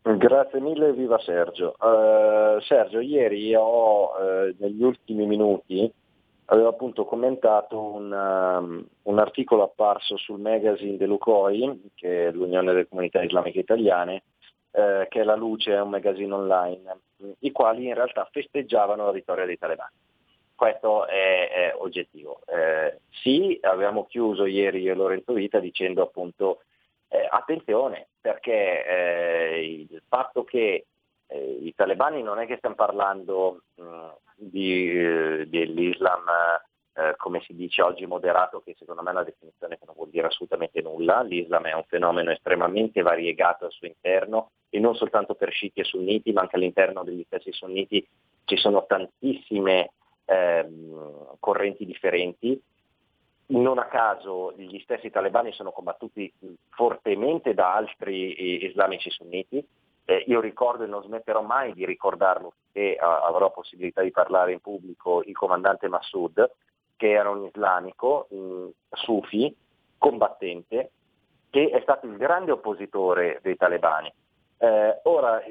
Grazie mille, viva Sergio. Uh, Sergio, ieri ho uh, negli ultimi minuti avevo appunto commentato un, um, un, articolo apparso sul magazine dell'UCOI, che è l'Unione delle Comunità Islamiche Italiane, eh, che è La Luce, è un magazine online, i quali in realtà festeggiavano la vittoria dei talebani. Questo è, è oggettivo. Eh, sì, avevamo chiuso ieri io e Lorenzo Vita dicendo appunto eh, attenzione perché eh, il fatto che eh, i talebani non è che stiamo parlando mh, di, eh, dell'Islam eh, come si dice oggi moderato, che secondo me è una definizione che non vuol dire assolutamente nulla. L'Islam è un fenomeno estremamente variegato al suo interno e non soltanto per sciiti e sunniti, ma anche all'interno degli stessi sunniti ci sono tantissime ehm, correnti differenti. Non a caso gli stessi talebani sono combattuti fortemente da altri eh, islamici sunniti, eh, io ricordo e non smetterò mai di ricordarlo e uh, avrò possibilità di parlare in pubblico il comandante Massoud, che era un islamico, mh, sufi, combattente, che è stato il grande oppositore dei talebani. Eh, ora,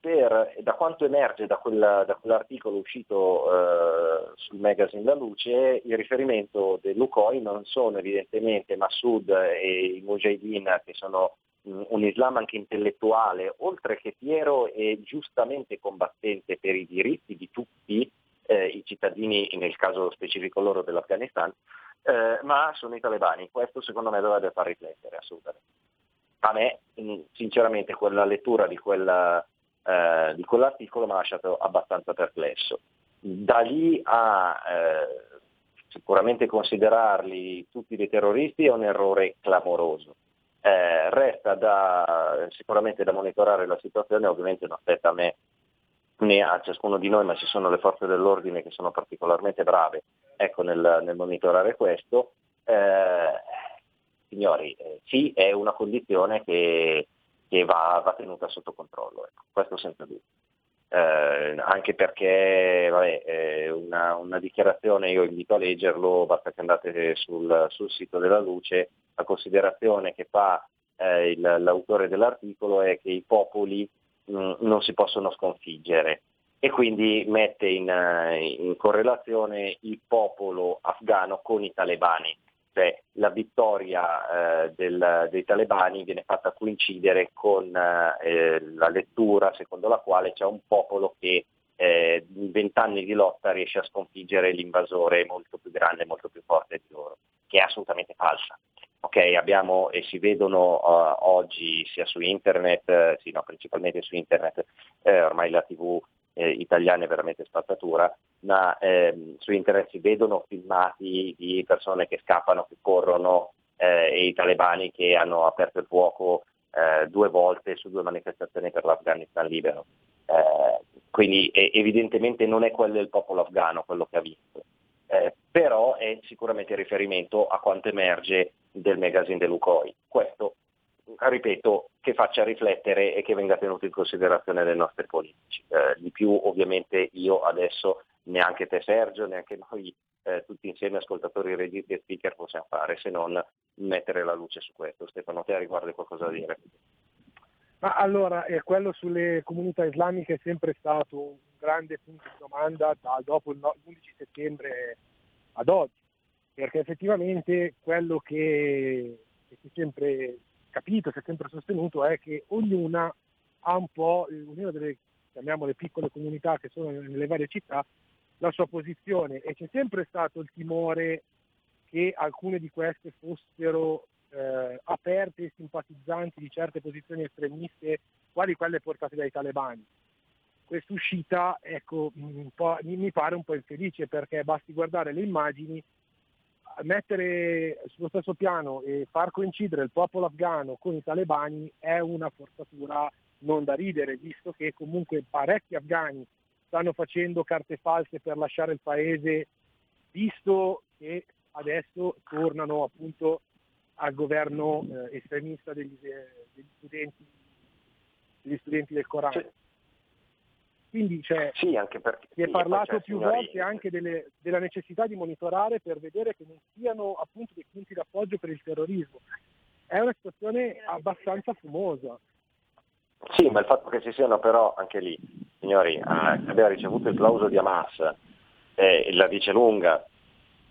per, da quanto emerge da, quella, da quell'articolo uscito eh, sul magazine La Luce, il riferimento dell'UCOI non sono evidentemente Massoud e i Mujahideen che sono un Islam anche intellettuale, oltre che fiero e giustamente combattente per i diritti di tutti eh, i cittadini, nel caso specifico loro dell'Afghanistan, eh, ma sono i talebani. Questo secondo me dovrebbe far riflettere assolutamente. A me, sinceramente, quella lettura di, quella, eh, di quell'articolo mi ha lasciato abbastanza perplesso. da lì a eh, sicuramente considerarli tutti dei terroristi è un errore clamoroso. Eh, resta da, sicuramente da monitorare la situazione, ovviamente non aspetta a me né a ciascuno di noi, ma ci sono le forze dell'ordine che sono particolarmente brave ecco, nel, nel, monitorare questo. Eh, signori, eh, sì, è una condizione che, che va, va, tenuta sotto controllo, ecco, questo senza dubbio. Eh, anche perché vabbè, eh, una, una, dichiarazione, io invito a leggerlo, basta che andate sul, sul sito della Luce, la considerazione che fa eh, il, l'autore dell'articolo è che i popoli mh, non si possono sconfiggere e quindi mette in, in correlazione il popolo afghano con i talebani cioè la vittoria eh, del, dei talebani viene fatta coincidere con eh, la lettura secondo la quale c'è un popolo che eh, in vent'anni di lotta riesce a sconfiggere l'invasore molto più grande, molto più forte di loro, che è assolutamente falsa. Ok, abbiamo e si vedono uh, oggi sia su internet, eh, sì, no, principalmente su internet, eh, ormai la TV eh, italiana è veramente spazzatura, ma ehm, su internet si vedono filmati di persone che scappano, che corrono eh, e i talebani che hanno aperto il fuoco eh, due volte su due manifestazioni per l'Afghanistan libero. Quindi evidentemente non è quello il popolo afghano quello che ha vinto, eh, però è sicuramente riferimento a quanto emerge del magazine dell'UCOI. Questo ripeto, che faccia riflettere e che venga tenuto in considerazione dai nostri politici. Eh, di più ovviamente io adesso neanche te Sergio, neanche noi eh, tutti insieme ascoltatori e speaker possiamo fare se non mettere la luce su questo. Stefano, te a riguardo qualcosa da dire? Ma allora, eh, quello sulle comunità islamiche è sempre stato un grande punto di domanda da dopo il 11 settembre ad oggi, perché effettivamente quello che, che si è sempre capito, si è sempre sostenuto è che ognuna ha un po', ognuna delle chiamiamole piccole comunità che sono nelle varie città, la sua posizione. E c'è sempre stato il timore che alcune di queste fossero eh, aperte e simpatizzanti di certe posizioni estremiste, quali quelle portate dai talebani. Questa uscita ecco, mi pare un po' infelice perché basti guardare le immagini mettere sullo stesso piano e far coincidere il popolo afghano con i talebani è una forzatura non da ridere, visto che comunque parecchi afghani stanno facendo carte false per lasciare il paese, visto che adesso tornano appunto al governo eh, estremista degli, eh, degli, studenti, degli, studenti, del Corano. Cioè, quindi cioè, sì, anche perché, si è parlato più volte anche delle, della necessità di monitorare per vedere che non siano appunto dei punti d'appoggio per il terrorismo. È una situazione abbastanza fumosa. Sì, ma il fatto che ci siano però anche lì, signori, eh, abbiamo ricevuto il plauso di Hamas, eh, la dice lunga,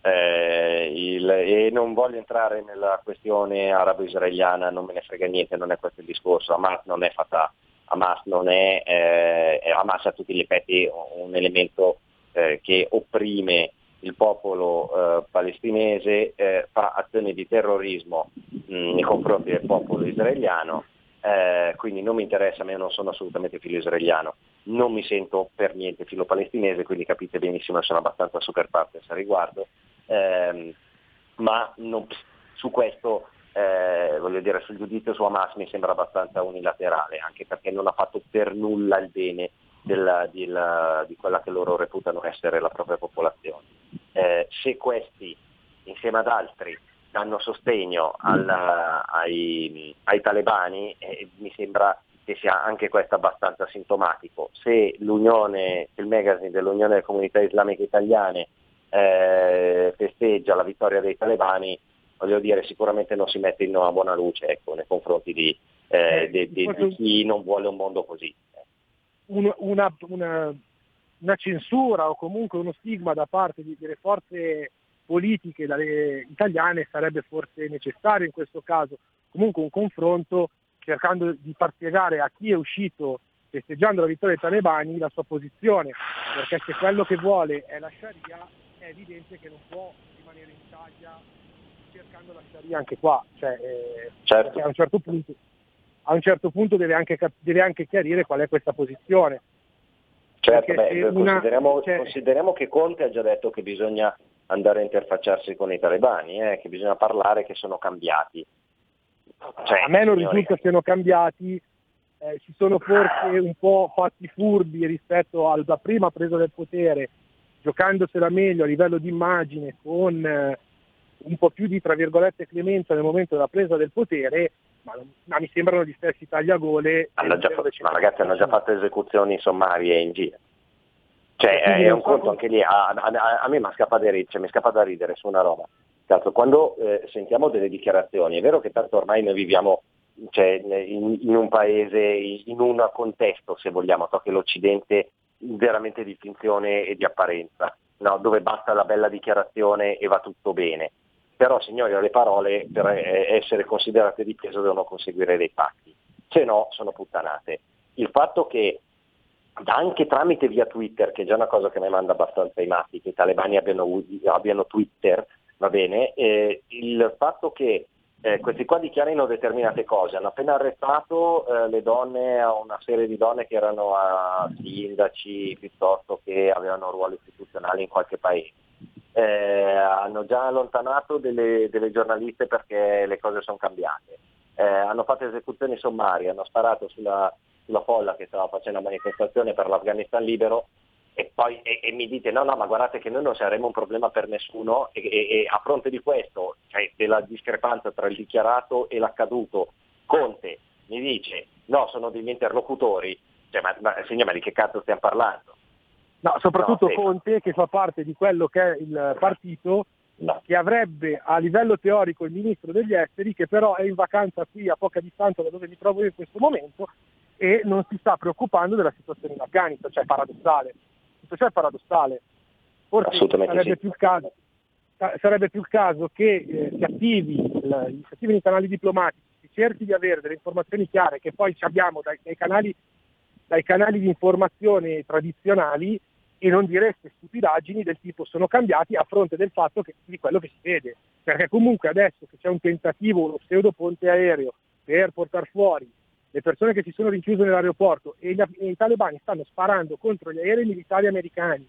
eh, il, e non voglio entrare nella questione arabo-israeliana, non me ne frega niente, non è questo il discorso, Hamas non è Fatah, Hamas non è, eh, Hamas a tutti gli effetti un elemento eh, che opprime il popolo eh, palestinese, eh, fa azioni di terrorismo mh, nei confronti del popolo israeliano, eh, quindi non mi interessa, io non sono assolutamente filo israeliano, non mi sento per niente filo palestinese, quindi capite benissimo sono abbastanza super partes a riguardo, ehm, ma non, su questo eh, voglio dire, sul giudizio su Hamas mi sembra abbastanza unilaterale, anche perché non ha fatto per nulla il bene della, della, di quella che loro reputano essere la propria popolazione. Eh, se questi, insieme ad altri, danno sostegno alla, ai, ai, talebani, eh, mi sembra che sia anche questo abbastanza sintomatico. Se l'Unione, il magazine dell'Unione delle Comunità Islamiche Italiane eh, festeggia la vittoria dei talebani, voglio dire, sicuramente non si mette in una buona luce ecco, nei confronti di, eh, di, di, di, chi non vuole un mondo così. Una, una, una, una, censura o comunque uno stigma da parte delle forze politiche italiane sarebbe forse necessario in questo caso, comunque un confronto cercando di far spiegare a chi è uscito festeggiando la vittoria dei talebani la sua posizione, perché se quello che vuole è la Sharia è evidente che non può rimanere in Italia cercando la Sharia anche qua, cioè, eh, certo. a un certo punto, a un certo punto deve, anche, deve, anche, chiarire qual è questa posizione. Certo, beh, una, consideriamo, cioè... consideriamo, che Conte ha già detto che bisogna andare a interfacciarsi con i talebani, eh, che bisogna parlare, che sono cambiati. Cioè, a me non signori... risulta siano cambiati, eh, si sono forse un po' fatti furbi rispetto alla prima presa del potere, giocandosela meglio a livello di immagine, con eh, un po' più di tra virgolette clemenza nel momento della presa del potere, ma, ma mi sembrano gli stessi tagliagole. Hanno già, ma ragazzi hanno già fatto esecuzioni sommarie in giro. Cioè è un conto anche lì, a, a, a me mi scappa, ridere, cioè, mi scappa da ridere su una roba. Tanto, quando eh, sentiamo delle dichiarazioni, è vero che tanto ormai noi viviamo cioè, in, in, un paese, in un contesto, se vogliamo, so che l'Occidente veramente di finzione e di apparenza, no? dove basta la bella dichiarazione e va tutto bene. Però signori, le parole per eh, essere considerate di peso devono conseguire dei fatti, se no sono puttanate. Il fatto che anche tramite via Twitter, che è già una cosa che mi manda abbastanza i matti, che i talebani abbiano, abbiano Twitter, va bene, eh, il fatto che eh, questi qua dichiarino determinate cose, hanno appena arrestato eh, le donne, una serie di donne che erano a sindaci piuttosto che avevano ruoli istituzionali in qualche paese. Eh, hanno già allontanato delle, delle, giornaliste perché le cose sono cambiate, eh, hanno fatto esecuzioni sommarie, hanno sparato sulla, sulla folla che stava facendo la manifestazione per l'Afghanistan libero e poi e, e mi dite no no ma guardate che noi non saremo un problema per nessuno e, e, a fronte di questo, cioè della discrepanza tra il dichiarato e l'accaduto, Conte mi dice no sono degli interlocutori, cioè, ma, ma signor, ma di che cazzo stiamo parlando? No, soprattutto no, Conte che fa parte di quello che è il partito no. che avrebbe a livello teorico il ministro degli esteri che però è in vacanza qui a poca distanza da dove mi trovo io in questo momento e non si sta preoccupando della situazione in Afghanistan, cioè paradossale ciò è paradossale. Forse sarebbe, sì. più caso, sarebbe, più il caso, che eh, si, attivi, il, si attivino i canali diplomatici, si cerchi di avere delle informazioni chiare che poi abbiamo dai, dai, canali, dai canali di informazione tradizionali e non dire queste stupidaggini del tipo sono cambiati a fronte del fatto che, di quello che si vede. Perché comunque adesso che c'è un tentativo, uno pseudo ponte aereo per portare fuori le persone che si sono rinchiuse nell'aeroporto e, gli, e i talebani stanno sparando contro gli aerei militari americani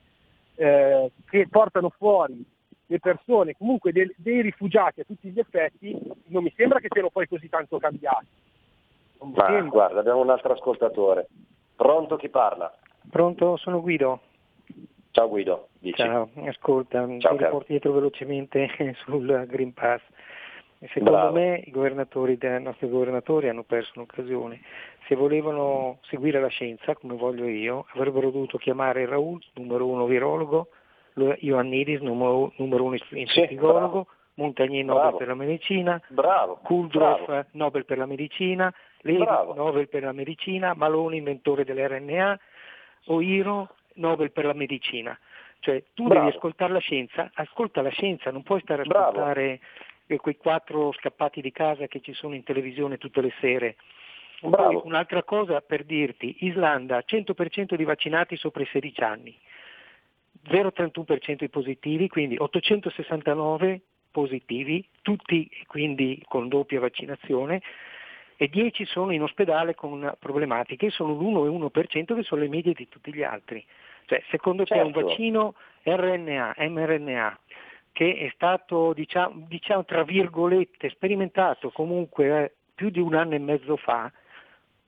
eh, che portano fuori le persone, comunque dei, dei, rifugiati a tutti gli effetti, non mi sembra che siano poi così tanto cambiati. Ma, guarda, abbiamo un altro ascoltatore. Pronto chi parla? Pronto, sono Guido. Ciao Guido, dici. Ciao, ascolta, Ciao, ti riporto dietro velocemente sul Green Pass. Secondo Bravo. me i, governatori, i nostri governatori hanno perso un'occasione. Se volevano seguire la scienza, come voglio io, avrebbero dovuto chiamare Raul, numero uno virologo, Ioannidis, numero, numero uno infettivologo, sì, Montagnier Nobel bravo. per la medicina, Kuldorf Nobel per la medicina, Levi Nobel per la medicina, Malone inventore dell'RNA, Oiro Nobel per la medicina. Cioè tu bravo. devi ascoltare la scienza, ascolta la scienza, non puoi stare a ascoltare e quei quattro scappati di casa che ci sono in televisione tutte le sere. Poi, un'altra cosa per dirti, Islanda 100% di vaccinati sopra i 16 anni, 0,31% di positivi, quindi 869 positivi, tutti quindi con doppia vaccinazione e 10 sono in ospedale con problematiche, sono l'1,1% che sono le medie di tutti gli altri. Cioè, secondo certo. te un certo. vaccino RNA, mRNA che è stato diciamo, diciamo tra virgolette sperimentato comunque eh, più di un anno e mezzo fa,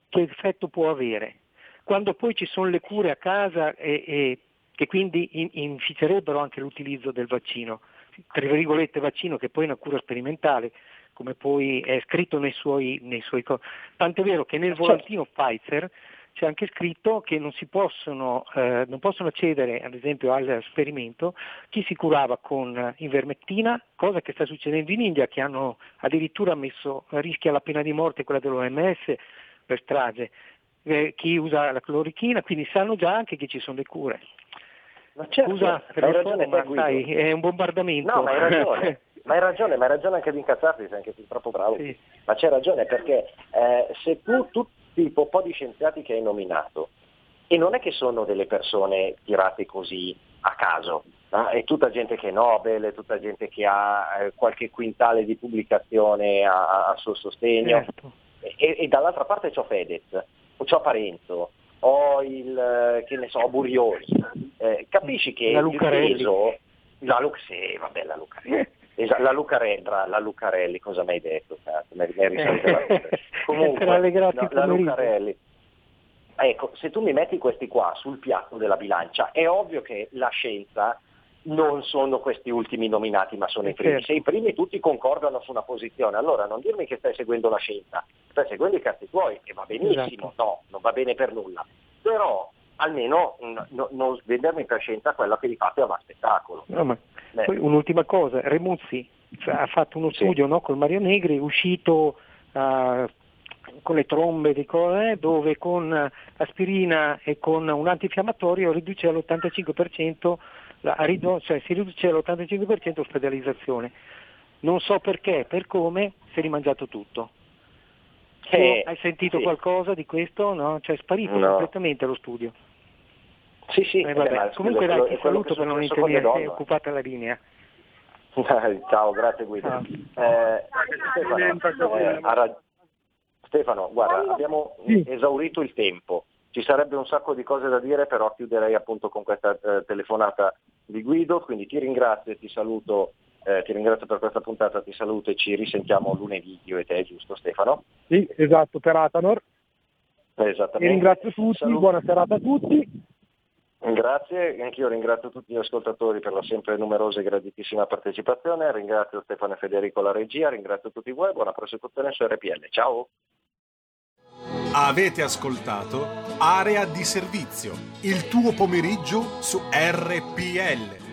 che effetto può avere? Quando poi ci sono le cure a casa e, e che quindi in, inficerebbero anche l'utilizzo del vaccino, tra virgolette vaccino che poi è una cura sperimentale, come poi è scritto nei suoi, nei suoi Tant'è vero che nel certo. volantino Pfizer c'è anche scritto che non, possono, eh, non possono accedere ad esempio al sperimento chi si curava con invermettina, cosa che sta succedendo in India, che hanno addirittura messo a rischio la pena di morte quella dell'OMS per strage, eh, chi usa la clorichina, quindi sanno già anche che ci sono le cure. Ma certo, Scusa hai ragione, ma sai, è un bombardamento. No, ma hai ragione. ma hai ragione, ma hai ragione anche di incazzarti, sei anche troppo bravo. Sì. Ma c'è ragione perché eh, se tu, tu tipo un po' di scienziati che hai nominato, e non è che sono delle persone tirate così a caso, no? è tutta gente che è Nobel, è tutta gente che ha eh, qualche quintale di pubblicazione a, a suo sostegno. Certo. E, e, dall'altra parte c'ho Fedez, o c'ho Parenzo, o o il, che ne so, Burioni, eh, capisci che la il peso... La sì, vabbè, la Lucarelli. Esa, la Lucarendra, la Lucarelli, cosa mi hai detto? Cazzo, mi, Comunque, no, la Lucarelli. Ecco, se tu mi metti questi qua sul piatto della bilancia, è ovvio che la scienza non sono questi ultimi nominati, ma sono i primi. Certo. Se i primi tutti concordano su una posizione, allora non dirmi che stai seguendo la scienza, stai seguendo i cazzi tuoi, e va benissimo, esatto. no, non va bene per nulla. Però almeno no, non vendermi per scienza quella che di fatto è un spettacolo. No, ma poi un'ultima cosa, Remuzzi cioè, ha fatto uno studio sì. no, con Mario Negri, uscito uh, con le trombe di cose, dove con aspirina e con un antinfiammatorio riduce all'85%, la, cioè si riduce all'85% l'ospedalizzazione. Non so perché, per come, si è rimangiato tutto. Eh, hai sentito sì. qualcosa di questo? No? Cioè è sparito no. completamente lo studio. Sì, sì. Eh, vabbè. Comunque dai, ti saluto per non intenderti occupata la linea. Ciao, grazie Guido. Eh, Stefano, eh, rag... Stefano, guarda, abbiamo sì. esaurito il tempo. Ci sarebbe un sacco di cose da dire, però chiuderei appunto con questa eh, telefonata di Guido, quindi ti ringrazio e ti saluto eh, ti ringrazio per questa puntata, ti saluto e ci risentiamo lunedì, io e te, giusto Stefano? Sì, esatto, per Atanor. Esattamente. E ringrazio tutti, Salut- buona serata a tutti. Grazie, anch'io ringrazio tutti gli ascoltatori per la sempre numerosa e graditissima partecipazione, ringrazio Stefano e Federico la regia, ringrazio tutti voi, buona prosecuzione su RPL, ciao! Avete ascoltato Area di Servizio, il tuo pomeriggio su RPL.